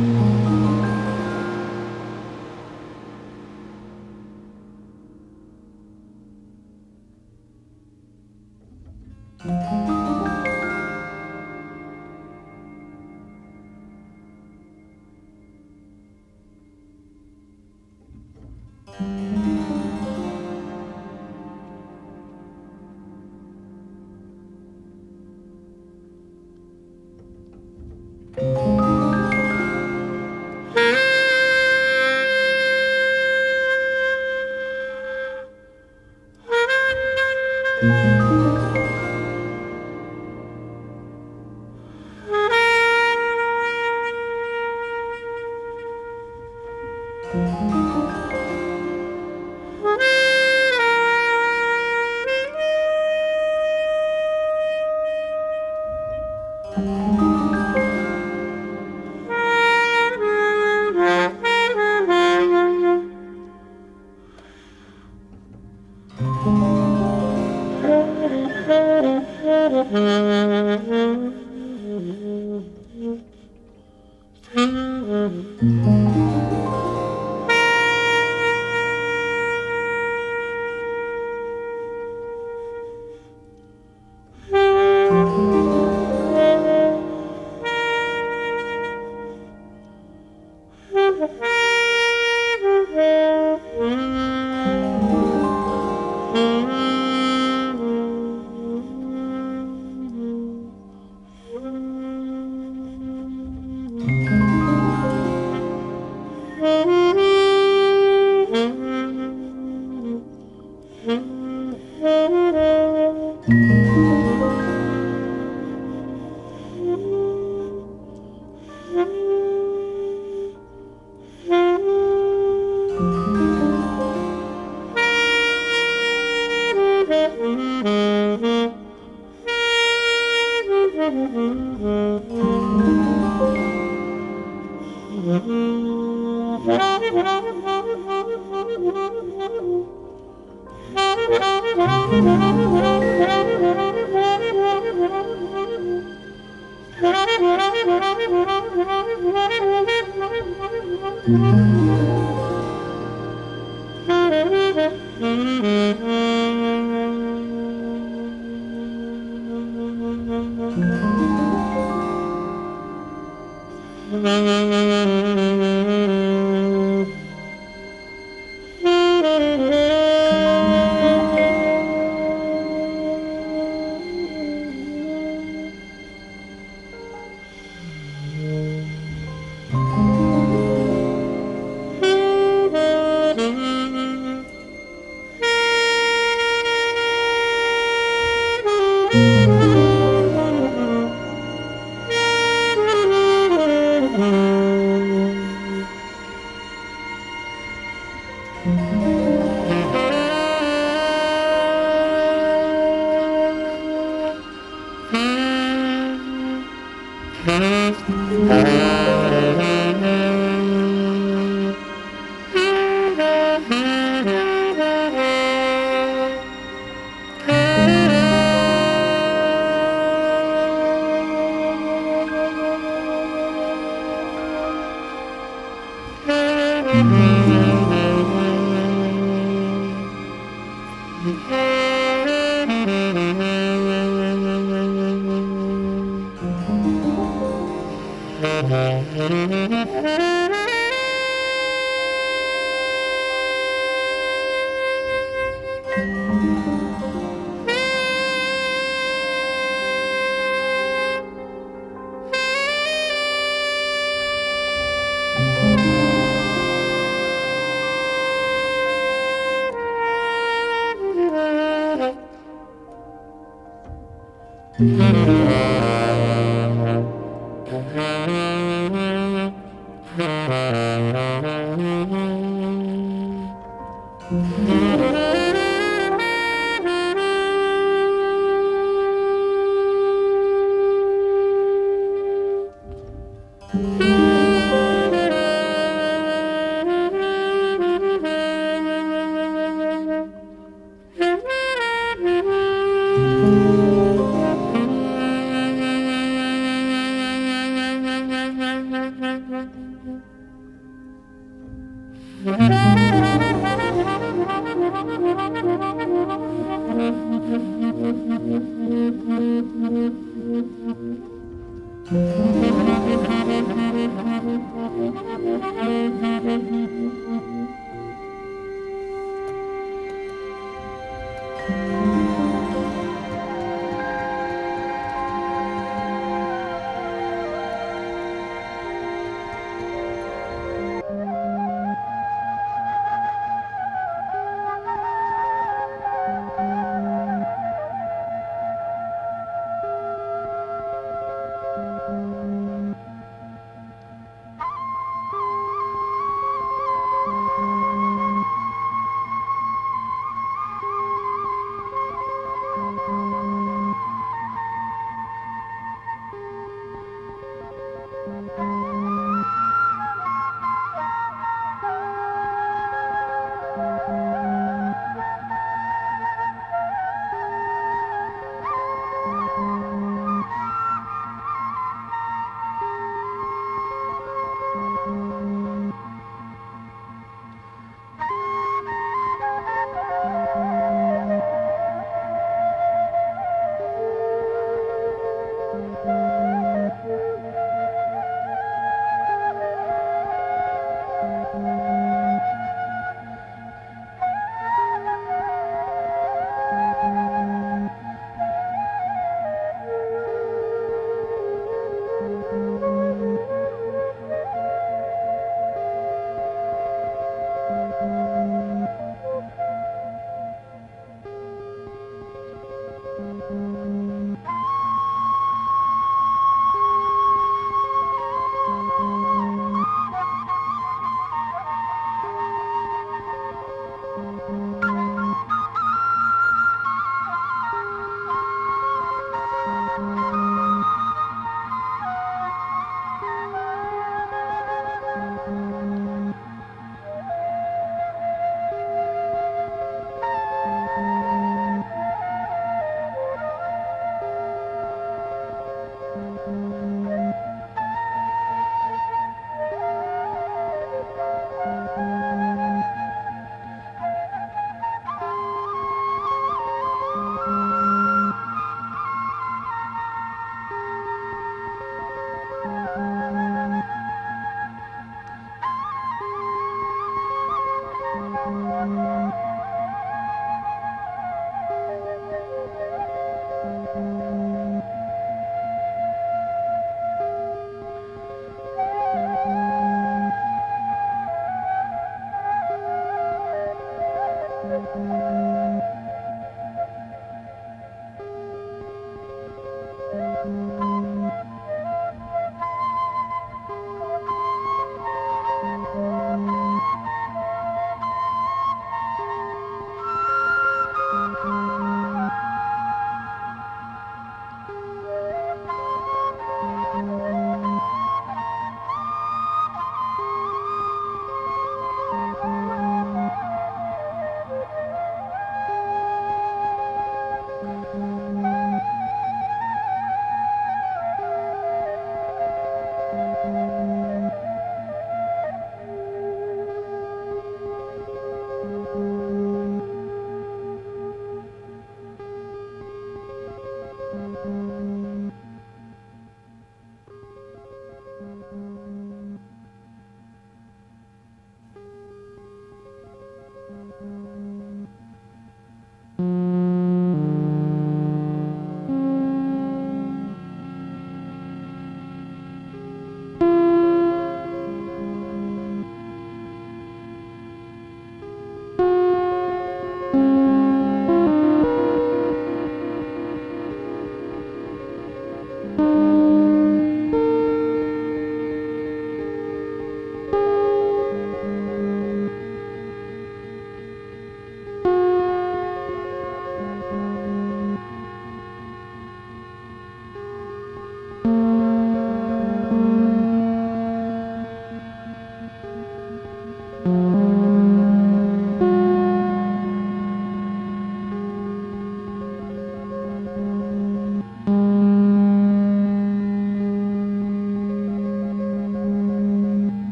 Mm-hmm. Mm-hmm.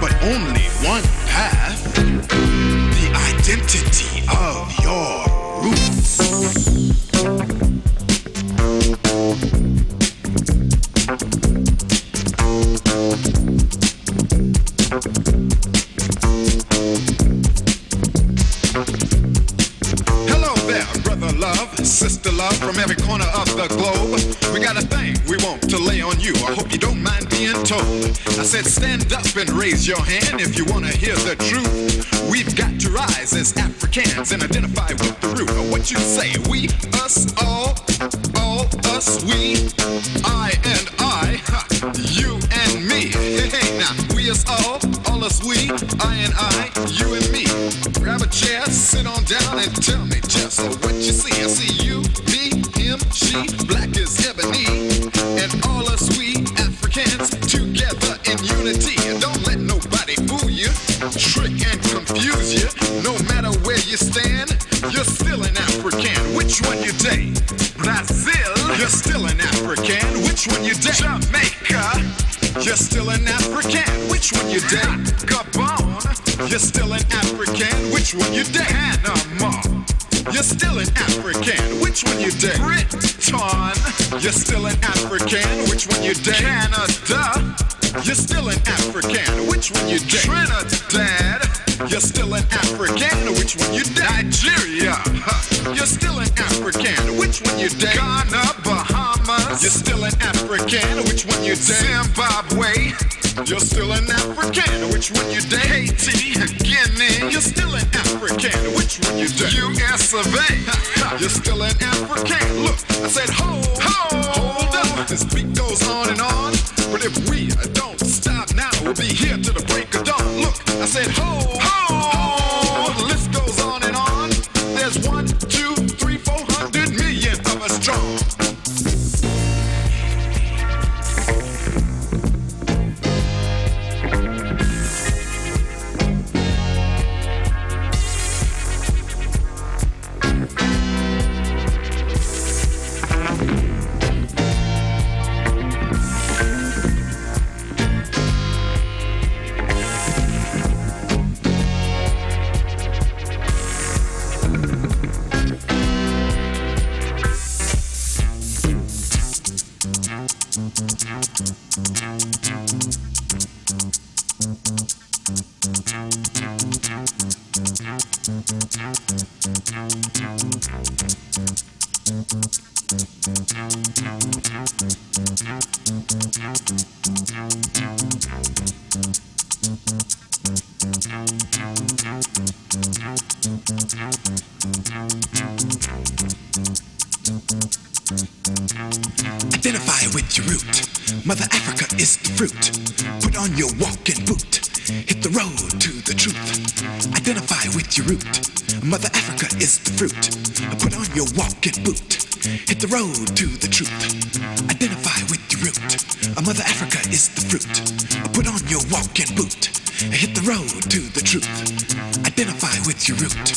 Zimbabwe, Accurate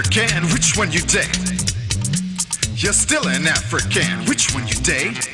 African, which one you date? You're still an African, which one you date?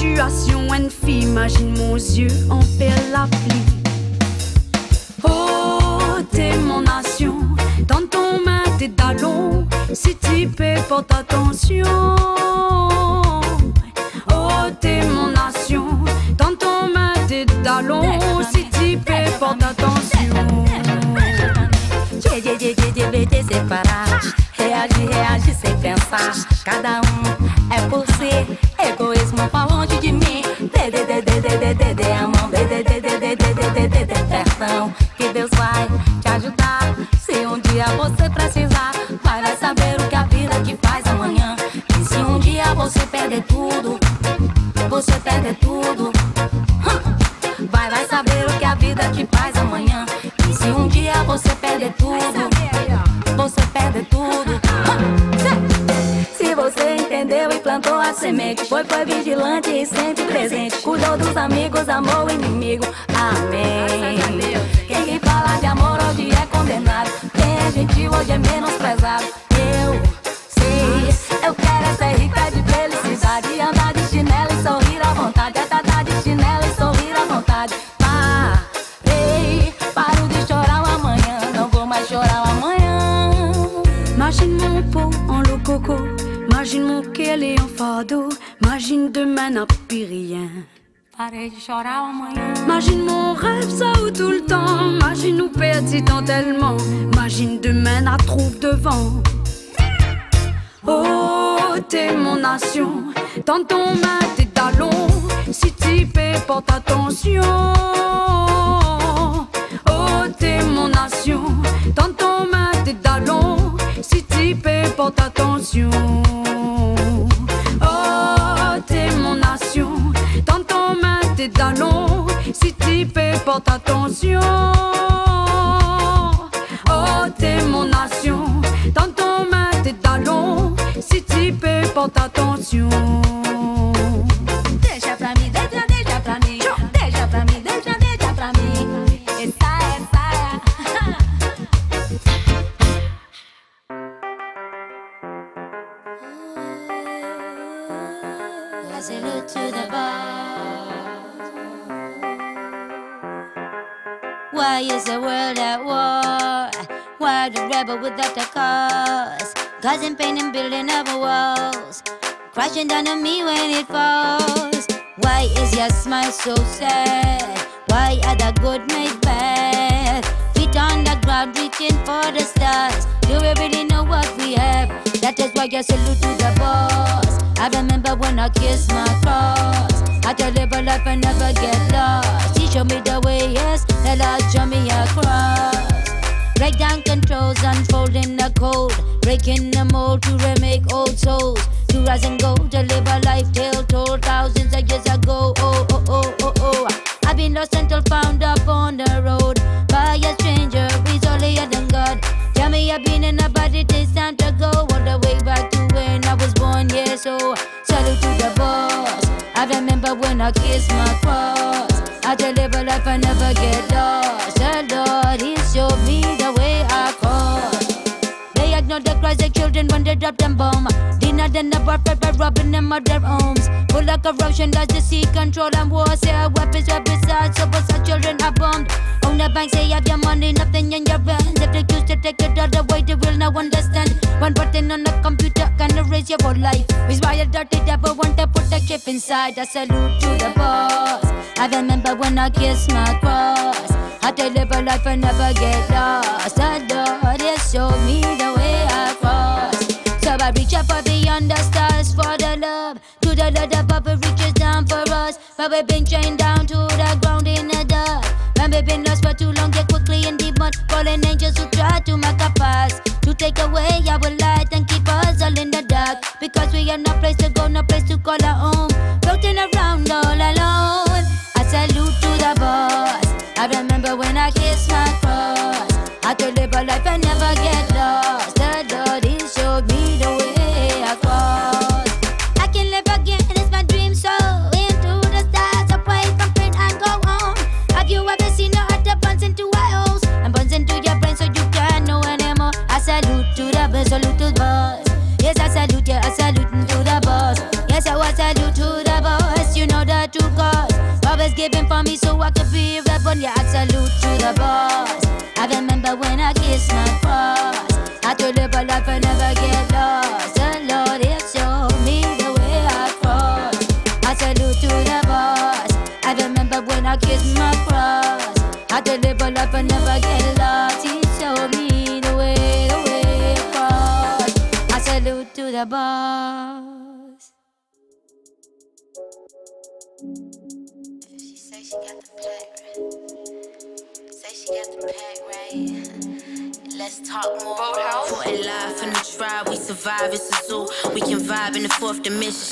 Situation, une fille, imagine mon yeux en perd la pluie. Oh, t'es mon nation, dans ton main tes talons, si tu peux porte attention. Oh, t'es mon nation, dans ton main tes talons, si tu peux porte attention. Reagir sem pensar. Cada um é por si, DDDDDDD a mão, DDDDDDD perdão. Que Deus vai te ajudar. Se um dia você precisar, vai, vai saber o que a vida te faz amanhã. E se um dia você perder tudo, você perder tudo. Semente, foi, foi vigilante e sempre presente. Cuidou dos amigos, amou o inimigo. Amém. Quem que fala de amor hoje é condenado. Quem é gentil hoje é menosprezado. Kélé en fardeau, imagine demain n'a plus rien. Imagine mon rêve, ça ou tout le temps. Imagine nous perdre tant tellement. Imagine demain, la trouve devant. Oh, t'es mon nation. Dans ton main, tes talons. Si tu peux, porte attention. Oh, t'es mon nation. Dans ton main, tes talons. Si tu peux, porte attention. Si tu peux, porte attention. Oh, t'es mon nation. Dans ton main, tes talons. Si tu peux, porte attention. Why is the world at war? Why the rebel without the cause? Causing pain and building up a walls. Crashing down on me when it falls. Why is your smile so sad? Why are the good made bad? The ground reaching for the stars. Do we really know what we have? That is why I salute to the boss. I remember when I kissed my cross. I to live a life and never get lost. He showed me the way, yes, the Lord showed me across. Break down controls, unfolding the code. Breaking the mold to remake old souls. To rise and go, to live a life tale told thousands of years ago. Oh, oh, oh, oh, oh. I've been lost until found up on the road. A stranger, he's holier than God. Tell me I've been in a body, it's time to go. All the way back to when I was born, yeah, so salute to the boss. I remember when I kissed my cross. I to they drop them bomb. Dinner then the warfare by robbing them of their homes. Full of corruption, that's the sea control and warfare. Weapons are beside, so what's our children are bombed. On the bank, say have your money, nothing in your hands. If they choose to take it all away, they will not understand. One button on the computer can erase your whole life. It's why a dirty devil want to put a chip inside. I salute to the boss. I remember when I kissed my cross. I a life and never get lost. The Lord has showed me the But we've been chained down to the ground in the dark. And we've been lost for too long, get quickly in deep mud. Fallen angels who try to make a pass. To take away our light and keep us all in the dark. Because we have no place to go, no place to call our home. Floating around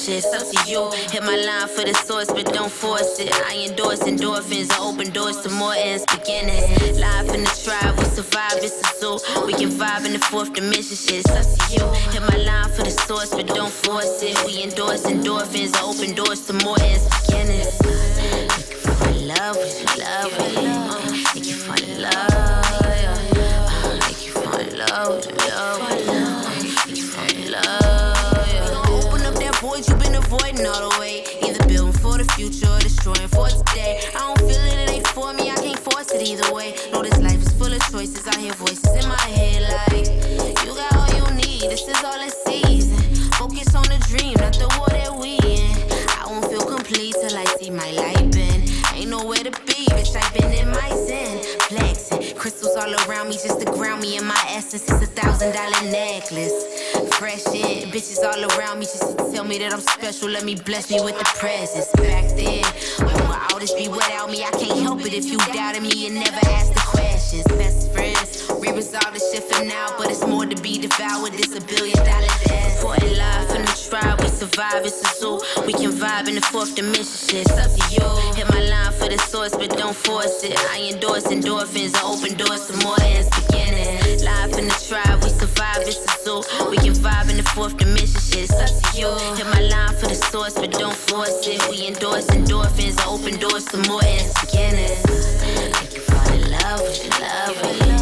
shit, it's up to you. Hit my line for the source, but don't force it. I endorse endorphins, I open doors to more ends, beginnings. Life in the tribe, we survive, it's a zoo. We can vibe in the fourth dimension, shit, it's up to you. Hit my line for the source, but don't force it. We endorse endorphins, I open doors to more ends, beginnings. Love, with you love, with you. Uh, Make you fall in love. Uh, Make you fall in love, you up that void you been avoiding all the way. Either building for the future or destroying for today. I don't feel it, it ain't for me, I can't force it either way. Know this life is full of choices, I hear voices in my head like, you got all you need, this is all it sees. Focus on the dream, not the war that we in. I won't feel complete till I see my light all around me just to ground me in my essence. It's a thousand dollar necklace. Fresh in, bitches all around me just to tell me that I'm special. Let me bless me with the presence. Back then, when would all this be without me? I can't help it if you doubted me and never asked the questions. Best friends, we resolve this shit for now, but it's more to be devoured. It's a billion dollar dance. For a life in the tribe, we survive. It's a zoo. We can vibe in the fourth dimension. Shit, it's up to you. Hit my line for the source, but don't force it. I endorse endorphins. I open doors to more ends beginning. Life in the tribe, we survive. It's a zoo. We can vibe in the fourth dimension. Shit, it's up to you. Hit my line for the source, but don't force it. We endorse endorphins. I open doors to more ends beginning. Make you fall in love with your love. with you.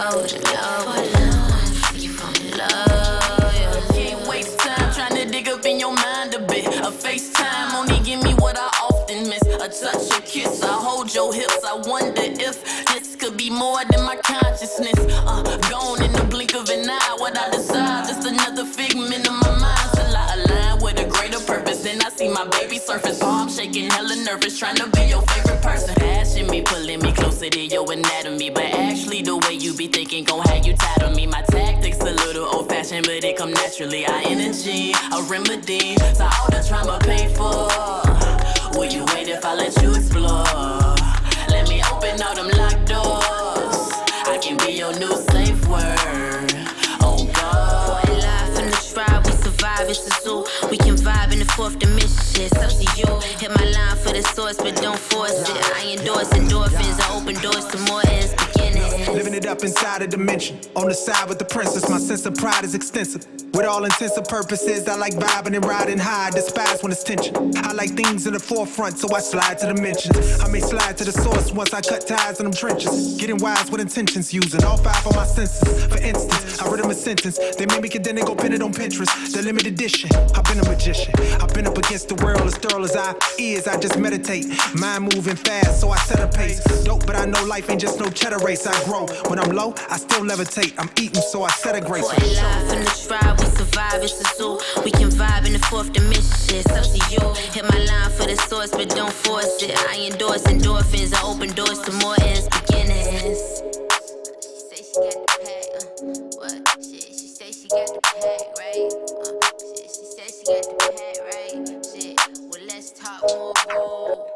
Love love. with you. Love. yeah. Can't waste time trying to dig up in your mind a bit. A FaceTime only me what I often miss. A touch, a kiss, I hold your hips. I wonder if this could be more than my consciousness. Uh, gone in the blink of an eye. What I desire, just another figment of my mind. Till I align with a greater purpose. Then I see my baby surface. Palm shaking, hella nervous, trying to be your person. Passion me, pulling me closer to your anatomy. But actually, the way you be thinking gon' have you tied on me. My tactics a little old fashioned, but it come naturally. Our energy, a remedy. So all the trauma paid for. Will you wait if I let you explore? Let me open all them locked doors. I can be your new safe word. It's a zoo. We can vibe in the fourth dimension. It's up to you. Hit my line for the source, but don't force it. I endorse endorphins. I open doors to more ends. Living it up inside a dimension. On the side with the princess, my sense of pride is extensive. With all intents and purposes, I like vibing and riding high. I despise when it's tension. I like things in the forefront, so I slide to dimensions. I may slide to the source once I cut ties in them trenches. Getting wise with intentions, using all five of my senses. For instance, I read them a sentence. They made me they go pin it on Pinterest. The limited edition. I've been a magician. I've been up against the world as thorough as I is. I just meditate. Mind moving fast, so I set a pace. Dope, but I know life ain't just no cheddar race. I grow. When I'm low, I still levitate. I'm eating, so I set a grace. For a life in the tribe, we survive. It's a zoo. We can vibe in the fourth dimension. Shit, it's up to you. Hit my line for the source, but don't force it. I endorse endorphins. I open doors to more ends beginnings. She say she got the pack, uh, what? Shit, she say she got the pack, right? She say she got the pack, right? Uh, shit, she say she tower,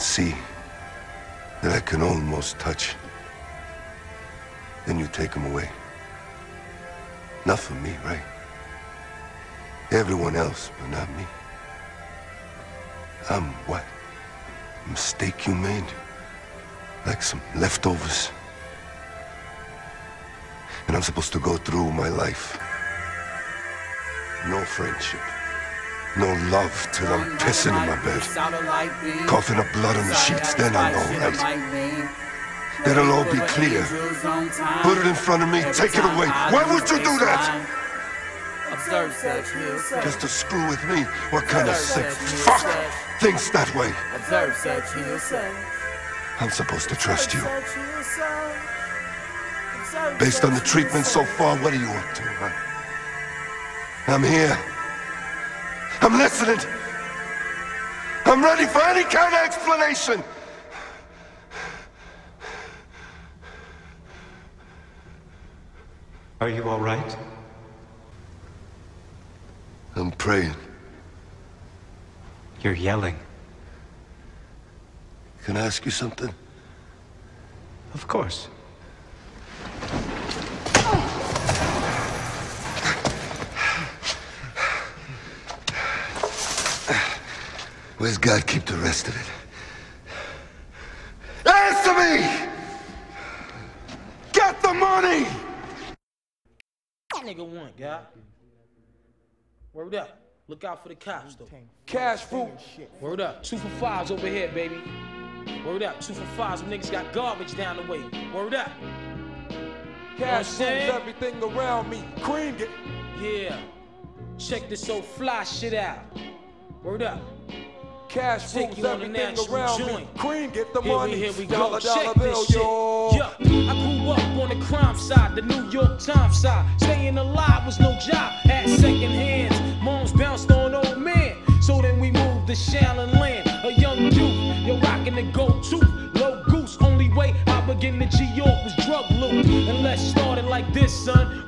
see. That I can almost touch. Then you take them away. Not for me, right? Everyone else, but not me. I'm what? A mistake you made? Like some leftovers? And I'm supposed to go through my life. No friendship. No love till I'm pissing in my bed. Coughing up blood on the sheets, then I'll know, right? It'll all be clear. Put it in front of me, take it away. Why would you do that? Observe such, heal such. Just to screw with me? What kind of sick fuck thinks that way? Observe such, heal such. I'm supposed to trust you. Based on the treatment so far, what are you up to, huh? I'm here. I'm listening. I'm ready for any kind of explanation. Are you all right? I'm praying. You're yelling. Can I ask you something? Of course. Where's God keep the rest of it? Answer me! Get the money! Nigga want, God. Word up. Look out for the cops, though. Cash fruit. Word up. Two for fives over here, baby. Word up. Two for fives. Them niggas got garbage down the way. Word up. Cash You know everything around me. Cream it. Yeah. Check this so fly shit out. Word up. Cash Take rules you on a everything around joint. me. Cream get the Here money. we, here we go. dollar, Check dollar this bill, shit. yo. Yeah, I grew up on the crime side, the New York Times side. Staying alive was no job, had second hands. Moms bounced on old men. So then we moved to Shallon Land, a young youth. Yo, rocking the gold tooth, low goose. Only way I begin to G York was drug loot. And let's start it like this, son.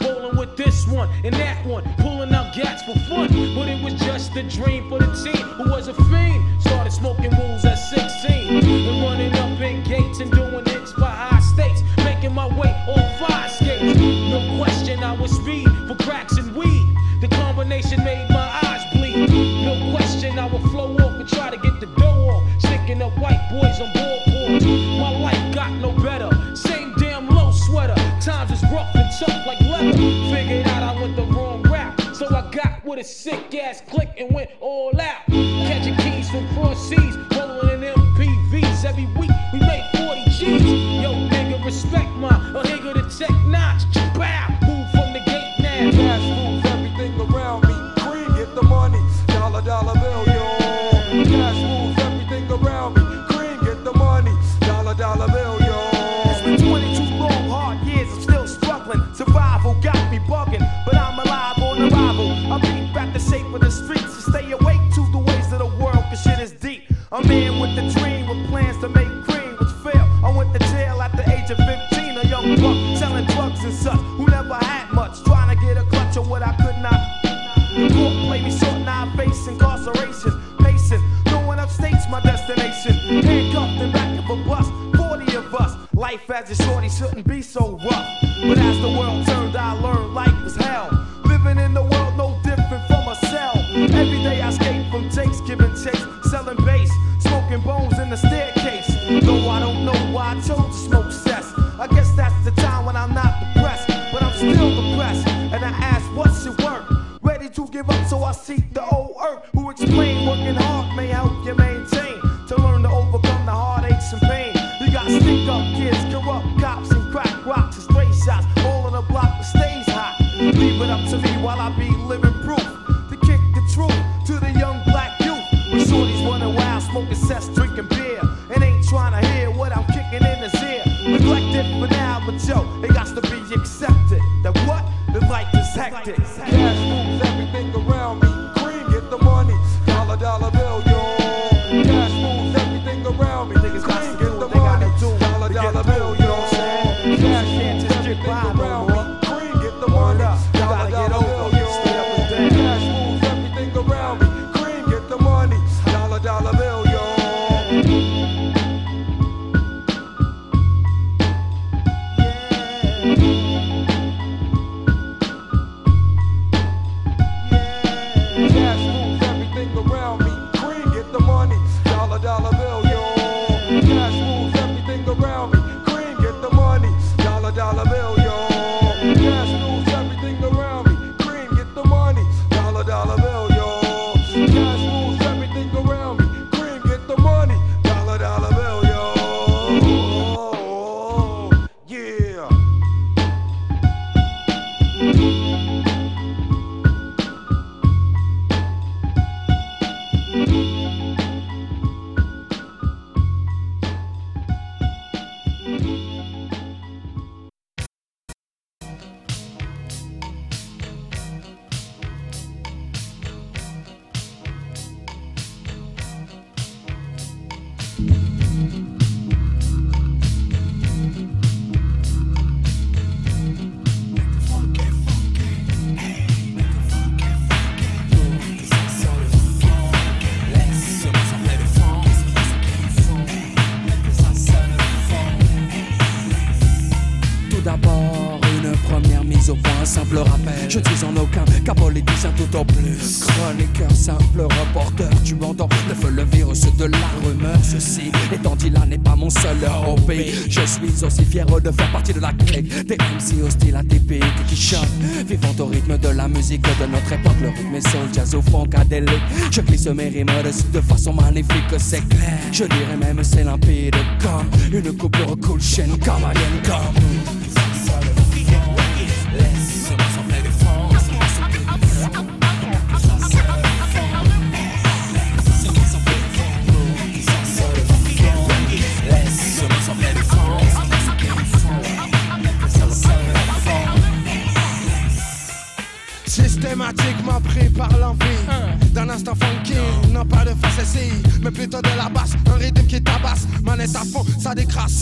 This one and that one, pulling out gats for fun. But it was just a dream for the team who was a fiend. Started smoking rules at 16 and running up in gates and doing hits for high stakes. Making my way on five skates. No question, I was speed for cracks and weed. The combination made my eyes bleed. No question, I would flow off and try to get the dough off. Sticking up white boys on board sick ass click and went all out. Life as a shorty shouldn't be so rough. But as the world au fond cadélique. Je glisse mes rimes dessus de façon maléfique, c'est clair. Je dirais même c'est limpide comme une coupe de cool chaîne comme alien comme.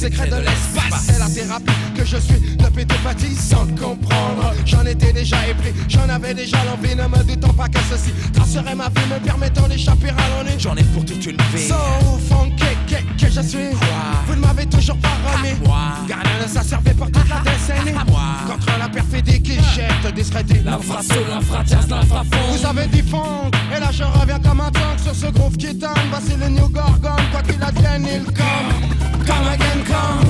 de l'espace. C'est la thérapie que je suis depuis tout petit sans comprendre. J'en étais déjà épris, j'en avais déjà l'envie. Ne me doutant pas que ceci tracerait ma vie, me permettant d'échapper à l'ennui. J'en ai pour toute une vie. So funky que, que je suis. Vous ne m'avez toujours pas remis. Ça servait pour toute la décennie. Contre la perfidie qui jette des stratégies. L'infra sous l'infra l'infra Vous avez dit fond, et là je reviens comme un tank sur ce groove qui tangue. Voici le New Gorgon, quoi qu'il advienne, il come. Come again. come.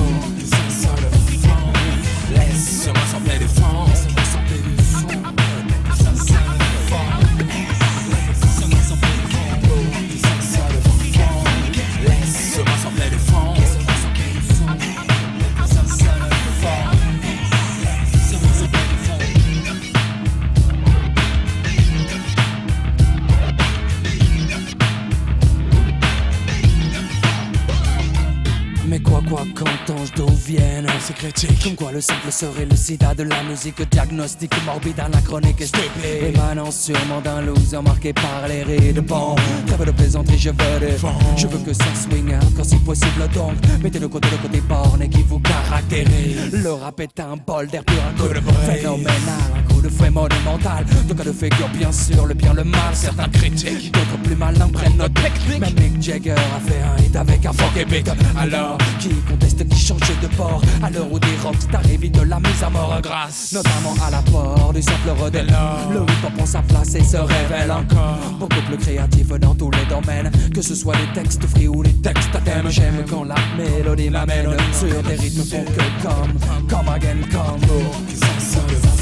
le simple serait le sida de la musique diagnostique morbide, anachronique et stupide. Émanant sûrement d'un loser marqué par les rides. Bon, très de plaisanterie, je veux des fonds. Je veux que ça swing quand c'est possible donc. Mettez de côté le côté borné qui vous caractérise. Le rap est un bol d'air pur, un coup phénoménal vraiment le mental Deux cas de figure bien sûr, le bien, le mal. Certains critiquent, d'autres plus malins prennent notre technique. Même Mick Jagger a fait un hit avec un fuck beat Alors, qui conteste, qui changeait de port? À l'heure où des rockstars évitent la mise à mort grâce Notamment à l'apport du simple Rodella Le hip-hop prend sa place et se révèle encore. Beaucoup plus créatif dans tous les domaines. Que ce soit les textes free ou les textes à thème. J'aime quand la mélodie m'amène sur des rythmes pour que comme Come again, come, oh,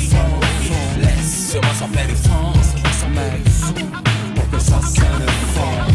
sur moi sans périphrance, sans pour que ça sonne fort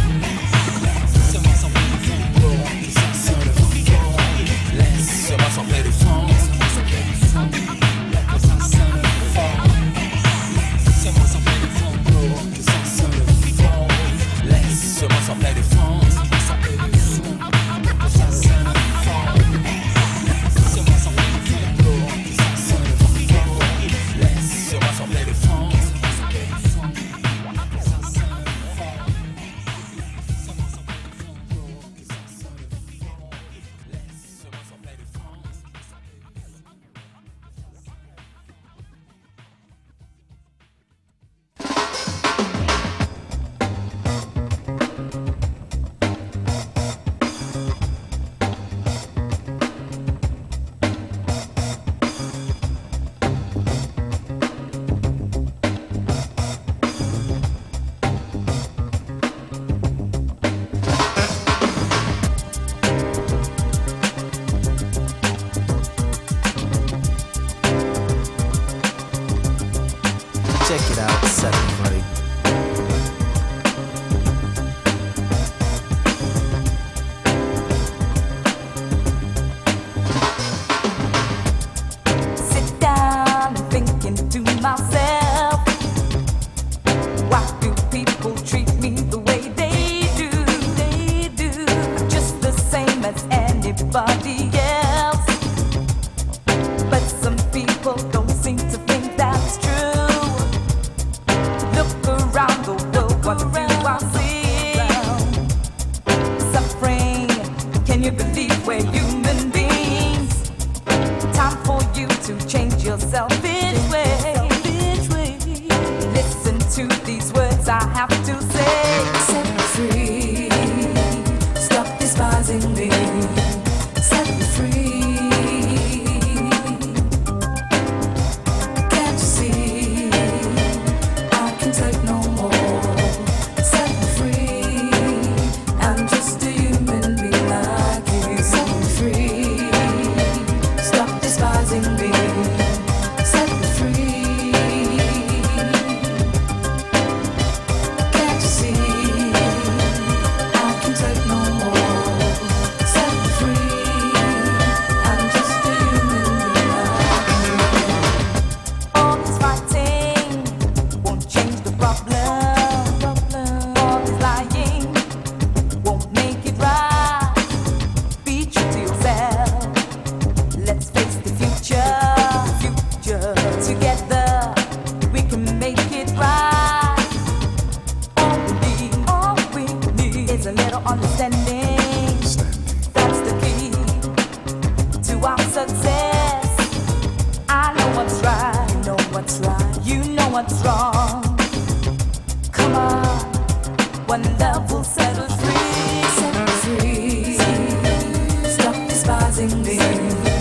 despising me.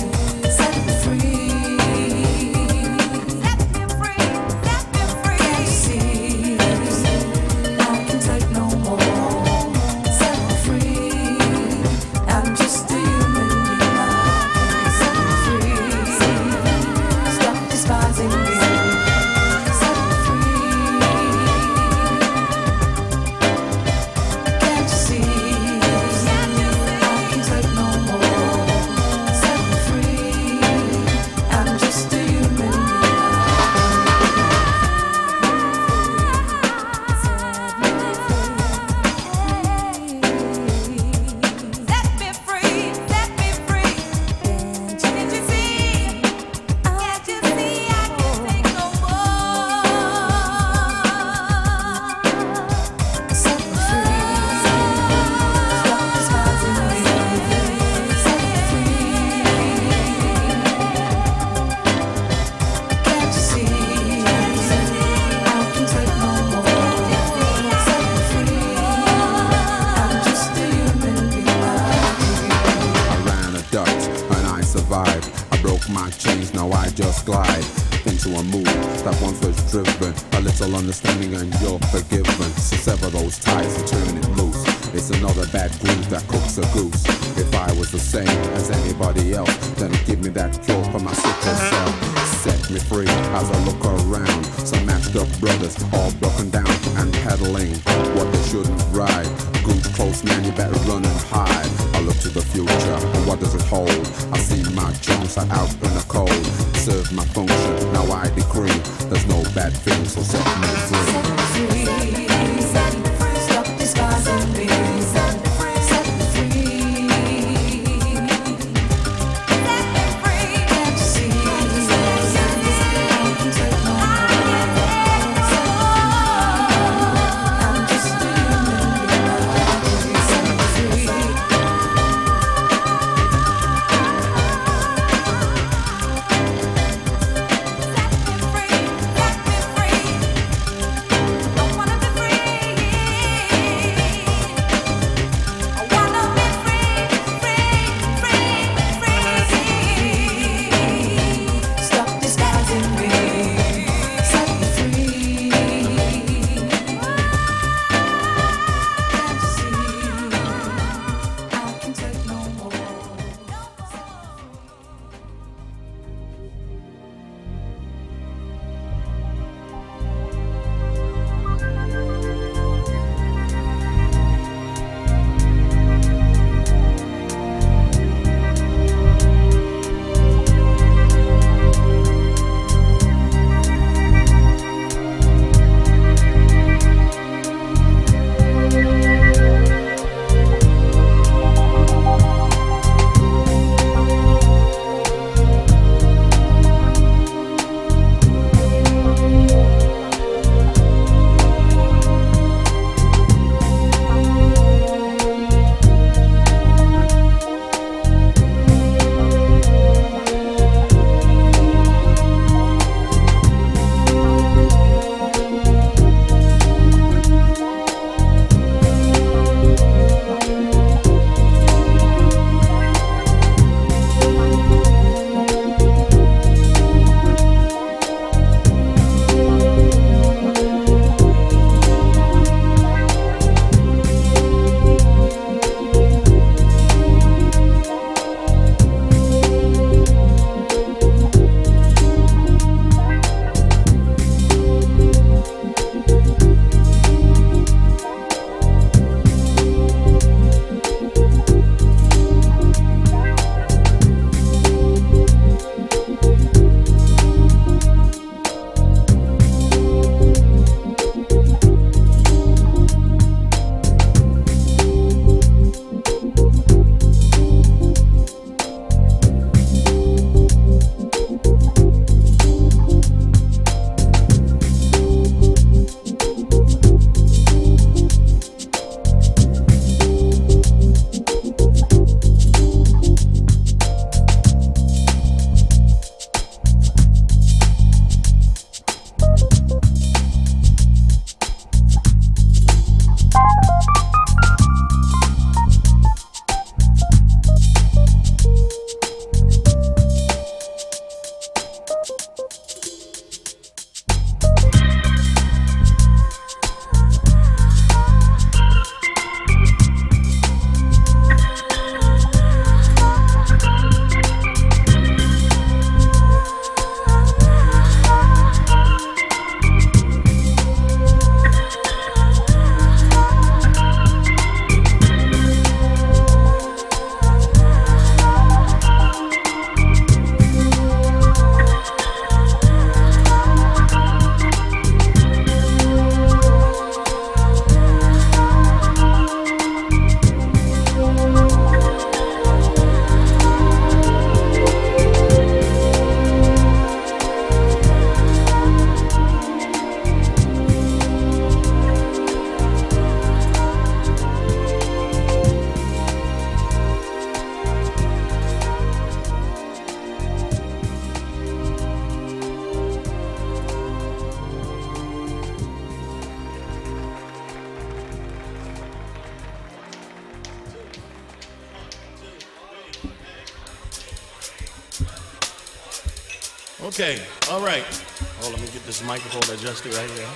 This microphone adjusted right here.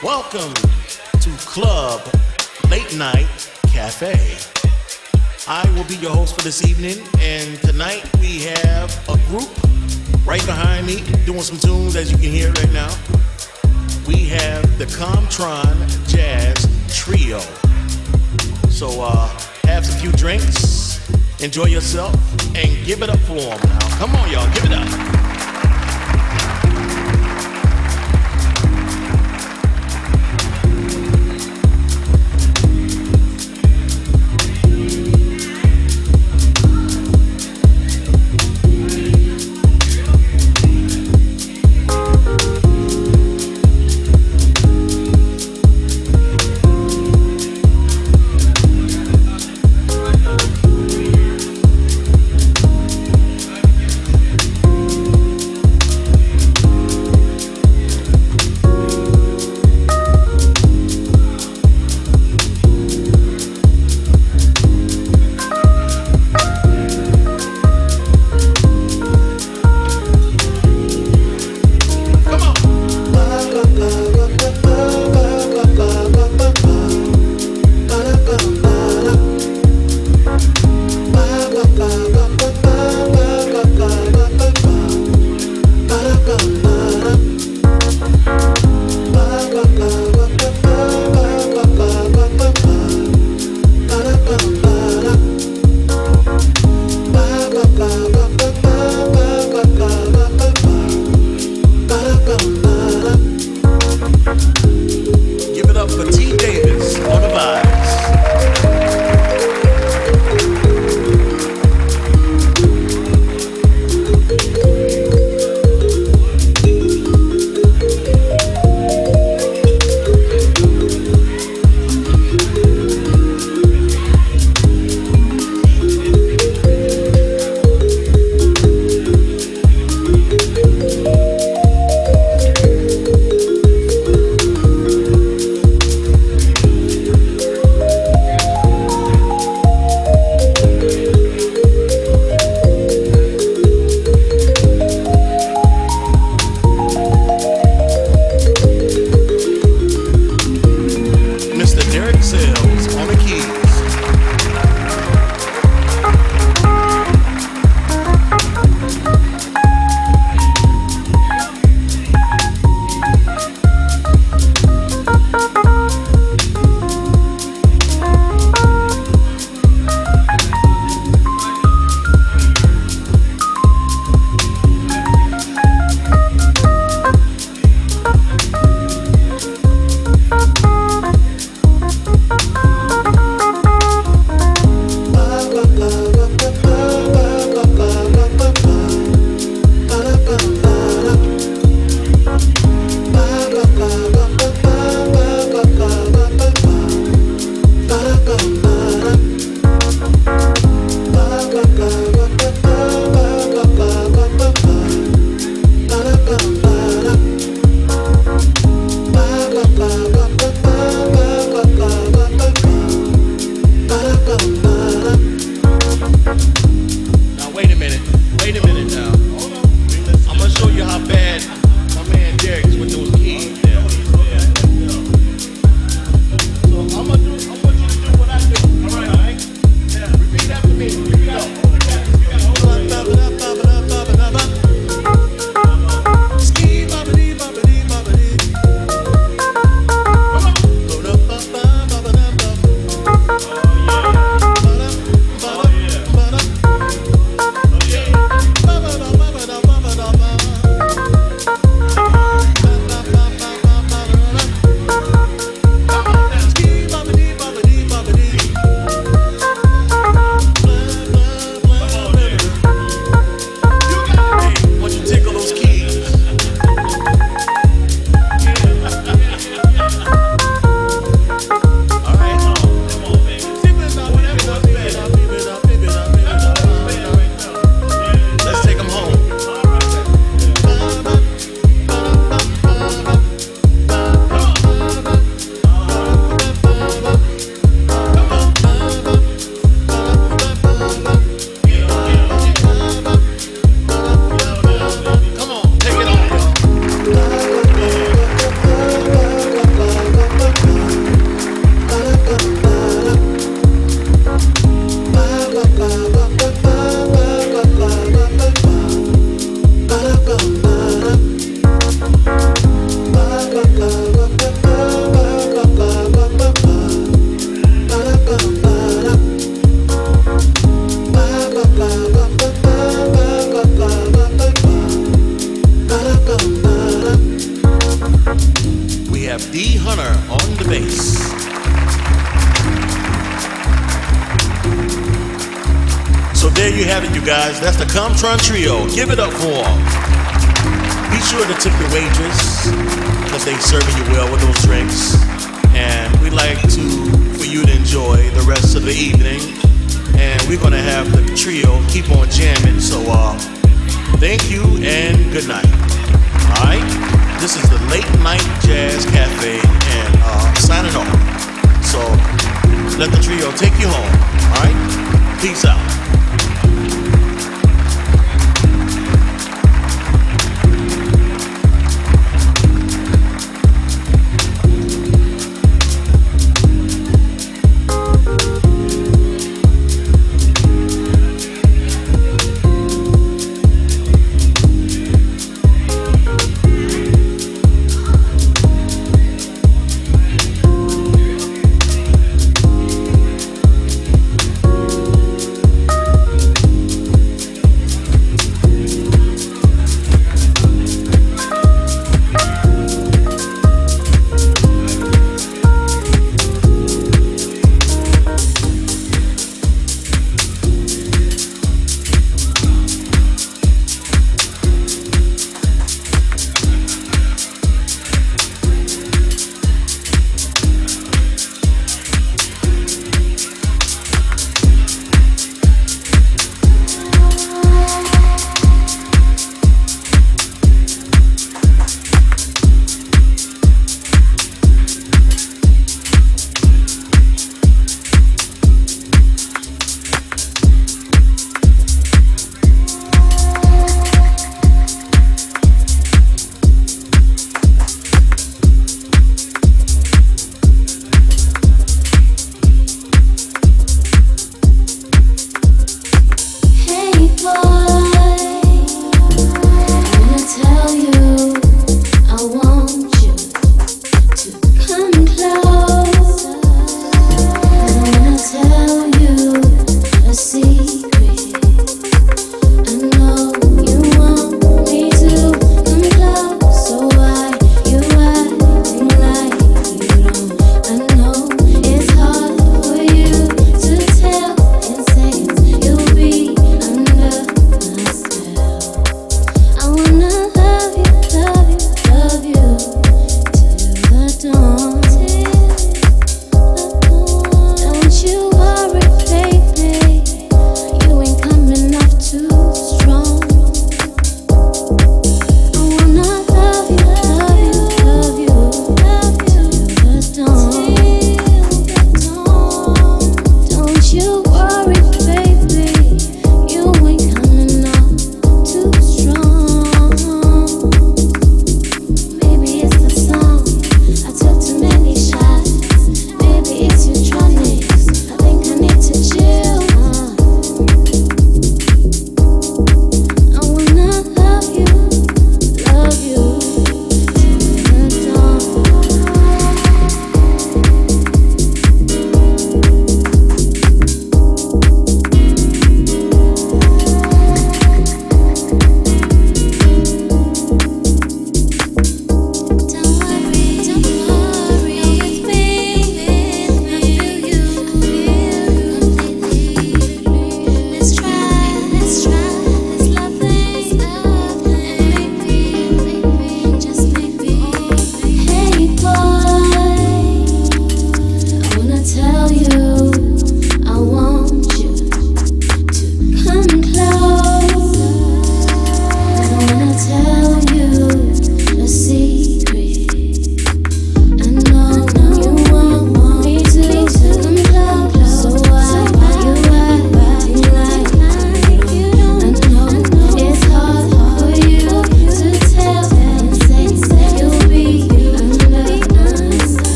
Welcome to Club Late Night Cafe. I will be your host for this evening, and tonight we have a group right behind me doing some tunes, as you can hear right now. We have the Comtron Jazz Trio. So uh, have a few drinks, enjoy yourself, and give it up for them now. Come on, y'all, give it up.